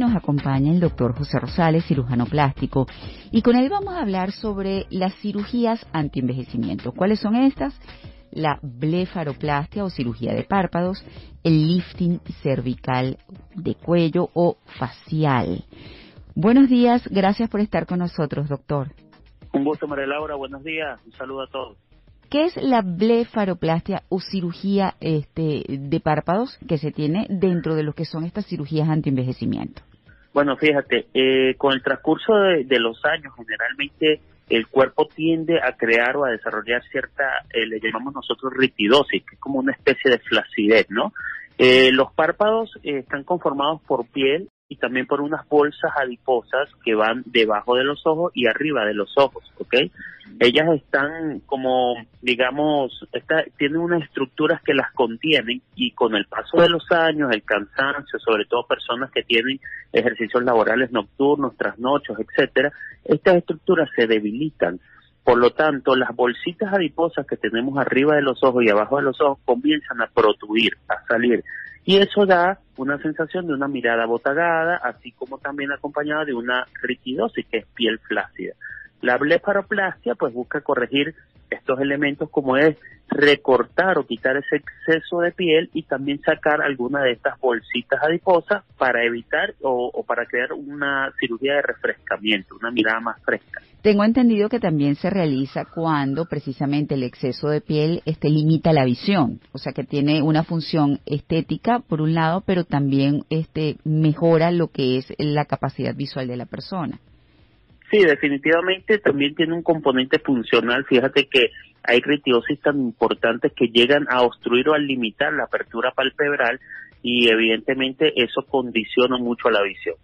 nos acompaña el doctor José Rosales, cirujano plástico, y con él vamos a hablar sobre las cirugías antienvejecimiento. ¿Cuáles son estas? La blefaroplastia o cirugía de párpados, el lifting cervical de cuello o facial. Buenos días, gracias por estar con nosotros, doctor. Un gusto, María Laura, buenos días, un saludo a todos. ¿Qué es la blefaroplastia o cirugía este, de párpados que se tiene dentro de lo que son estas cirugías antienvejecimiento? Bueno, fíjate, eh, con el transcurso de, los años, generalmente el cuerpo tiende a crear o a desarrollar cierta, eh, le llamamos nosotros ritidosis, que es como una especie de flacidez, ¿no? Eh, los párpados están conformados por piel y también por unas bolsas adiposas que van debajo de los ojos y arriba de los ojos, ¿ok? Ellas están como, digamos, tienen unas estructuras que las contienen y con el paso de los años, el cansancio, sobre todo personas que tienen ejercicios laborales nocturnos, trasnochos, etcétera, estas estructuras se debilitan. Por lo tanto, las bolsitas adiposas que tenemos arriba de los ojos y abajo de los ojos comienzan a protruir, a salir. Y eso da una sensación de una mirada botagada, así como también acompañada de una ritidosis, que es piel flácida. La blefaroplastia pues busca corregir estos elementos como es recortar o quitar ese exceso de piel y también sacar alguna de estas bolsitas adiposas para evitar o, para crear una cirugía de refrescamiento, una mirada más fresca. Tengo entendido que también se realiza cuando precisamente el exceso de piel este, limita la visión, o sea que tiene una función estética por un lado, pero también este, mejora lo que es la capacidad visual de la persona. Sí, definitivamente también tiene un componente funcional. Fíjate que hay retiosis tan importantes que llegan a obstruir o a limitar la apertura palpebral y evidentemente eso condiciona mucho a la visión.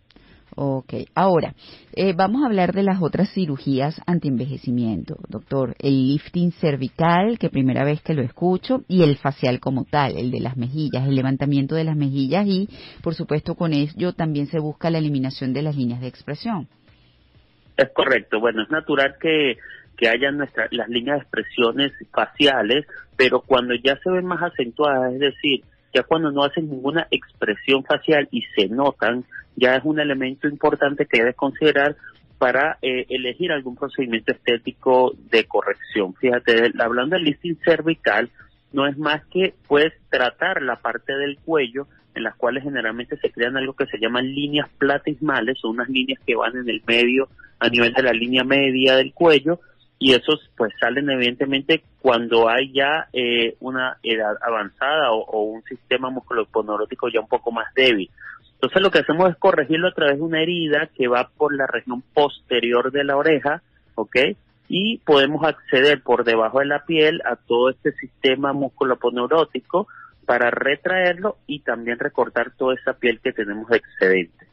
Ok, ahora eh, vamos a hablar de las otras cirugías antienvejecimiento, doctor. El lifting cervical, que primera vez que lo escucho, y el facial como tal, el de las mejillas, el levantamiento de las mejillas y, por supuesto, con ello también se busca la eliminación de las líneas de expresión. Es correcto. Bueno, es natural que, que haya nuestras las líneas de expresiones faciales, pero cuando ya se ven más acentuadas, es decir, ya cuando no hacen ninguna expresión facial y se notan, ya es un elemento importante que debes considerar para eh, elegir algún procedimiento estético de corrección. Fíjate, hablando del listing cervical, no es más que pues tratar la parte del cuello en las cuales generalmente se crean algo que se llaman líneas platismales, son unas líneas que van en el medio a nivel de la línea media del cuello y esos pues salen evidentemente cuando hay ya eh, una edad avanzada o, un sistema musculoponeurótico ya un poco más débil. Entonces lo que hacemos es corregirlo a través de una herida que va por la región posterior de la oreja, ¿ok? Y podemos acceder por debajo de la piel a todo este sistema musculoponeurótico para retraerlo y también recortar toda esa piel que tenemos excedente.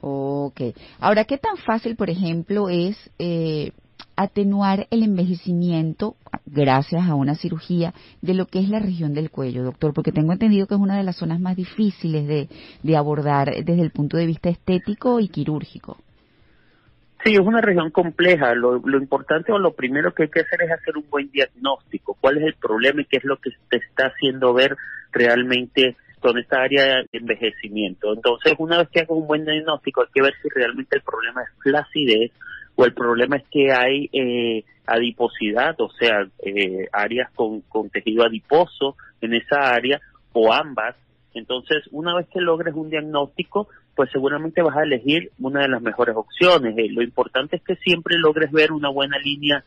Ok. Ahora, ¿qué tan fácil, por ejemplo, es eh, atenuar el envejecimiento gracias a una cirugía de lo que es la región del cuello, doctor? Porque tengo entendido que es una de las zonas más difíciles de, de abordar desde el punto de vista estético y quirúrgico. Sí, es una región compleja. Lo, lo, importante o lo primero que hay que hacer es hacer un buen diagnóstico. ¿Cuál es el problema y qué es lo que te está haciendo ver realmente con esta área de envejecimiento. Entonces, una vez que hago un buen diagnóstico, hay que ver si realmente el problema es flacidez o el problema es que hay eh, adiposidad, o sea, eh, áreas con, con tejido adiposo en esa área o ambas. Entonces, una vez que logres un diagnóstico, pues seguramente vas a elegir una de las mejores opciones. Eh, lo importante es que siempre logres ver una buena línea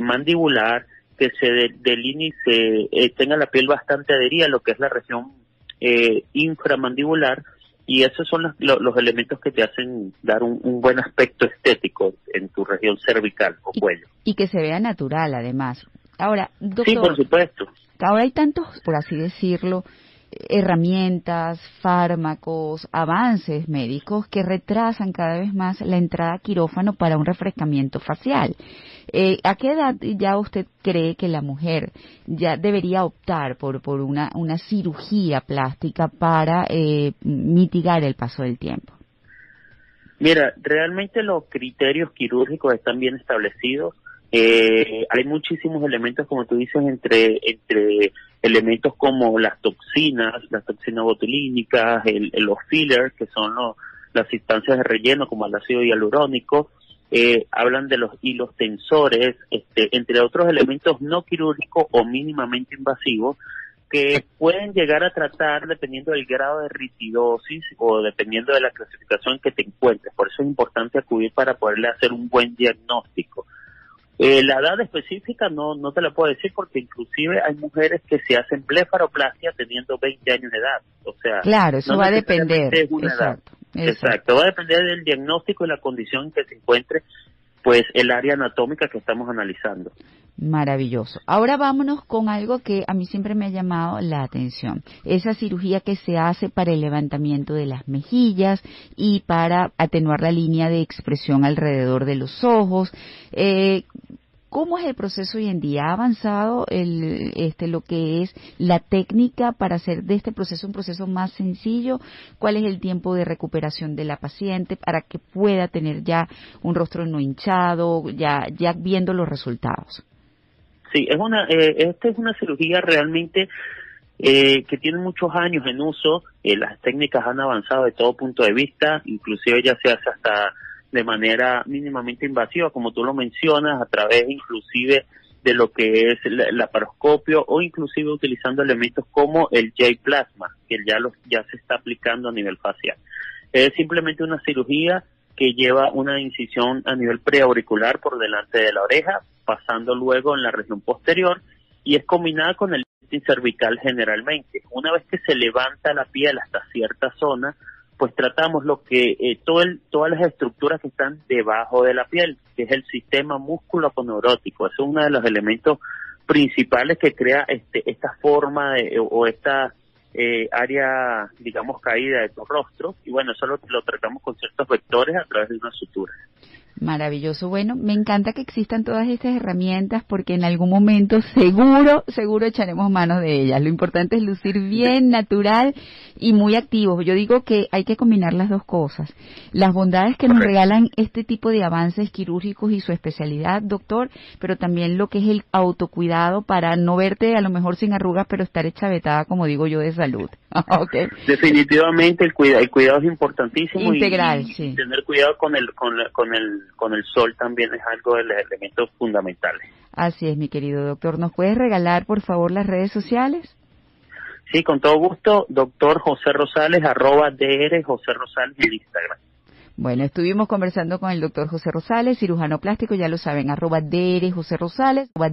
mandibular, que se delinee, se tenga la piel bastante adherida a lo que es la región eh, inframandibular y esos son los, elementos que te hacen dar un, buen aspecto estético en tu región cervical o cuello. Y, que se vea natural además. Ahora, doctor, sí, por supuesto. Ahora hay tantos, por así decirlo, herramientas, fármacos, avances médicos que retrasan cada vez más la entrada a quirófano para un refrescamiento facial. Eh, ¿A qué edad ya usted cree que la mujer ya debería optar por, por una, una cirugía plástica para eh, mitigar el paso del tiempo? Mira, realmente los criterios quirúrgicos están bien establecidos eh, hay muchísimos elementos, como tú dices, entre, entre elementos como las toxinas, las toxinas botulínicas, el, los fillers, que son los, las instancias de relleno como el ácido hialurónico, eh, hablan de los hilos tensores, este, entre otros elementos no quirúrgicos o mínimamente invasivos que pueden llegar a tratar dependiendo del grado de ritidosis o dependiendo de la clasificación que te encuentres. Por eso es importante acudir para poderle hacer un buen diagnóstico. Eh, la edad específica no, no te la puedo decir porque inclusive hay mujeres que se hacen blefaroplastia teniendo 20 años de edad. O sea, claro, eso va a depender. exacto, exacto, va a depender del diagnóstico y la condición que se encuentre, pues el área anatómica que estamos analizando. Maravilloso. Ahora vámonos con algo que a mí siempre me ha llamado la atención. Esa cirugía que se hace para el levantamiento de las mejillas y para atenuar la línea de expresión alrededor de los ojos. Eh, ¿Cómo es el proceso hoy en día? ¿Ha avanzado el, este, lo que es la técnica para hacer de este proceso un proceso más sencillo? ¿Cuál es el tiempo de recuperación de la paciente para que pueda tener ya un rostro no hinchado, ya, ya viendo los resultados? Sí, es una, eh, esta es una cirugía realmente eh, que tiene muchos años en uso. Eh, las técnicas han avanzado de todo punto de vista, inclusive ya se hace hasta de manera mínimamente invasiva, como tú lo mencionas, a través inclusive de lo que es el, laparoscopio o inclusive utilizando elementos como el J-plasma, que ya, lo, ya se está aplicando a nivel facial. Es simplemente una cirugía que lleva una incisión a nivel preauricular por delante de la oreja, pasando luego en la región posterior y es combinada con el cervical generalmente. Una vez que se levanta la piel hasta cierta zona, pues tratamos lo que eh, todo todas las estructuras que están debajo de la piel, que es el sistema músculo-neurótico. es uno de los elementos principales que crea este, esta forma o esta eh, área, digamos, caída de tu rostro. Y bueno, eso lo, lo tratamos con ciertos vectores a través de una sutura. Maravilloso. Bueno, me encanta que existan todas estas herramientas porque en algún momento seguro, seguro echaremos manos de ellas. Lo importante es lucir bien, natural y muy activos. Yo digo que hay que combinar las dos cosas. Las bondades que nos regalan este tipo de avances quirúrgicos y su especialidad, doctor, pero también lo que es el autocuidado para no verte a lo mejor sin arrugas, pero estar hecha vetada, como digo yo, de salud. okay. Definitivamente el cuidado, el cuidado es importantísimo. Integral, y, sí. Tener cuidado con el, con, con el con el sol también es algo de los elementos fundamentales. Así es, mi querido doctor. ¿Nos puedes regalar, por favor, las redes sociales? Sí, con todo gusto, doctor José Rosales, arroba DR José Rosales en Instagram. Bueno, estuvimos conversando con el doctor José Rosales, cirujano plástico, ya lo saben, arroba DR José Rosales, arroba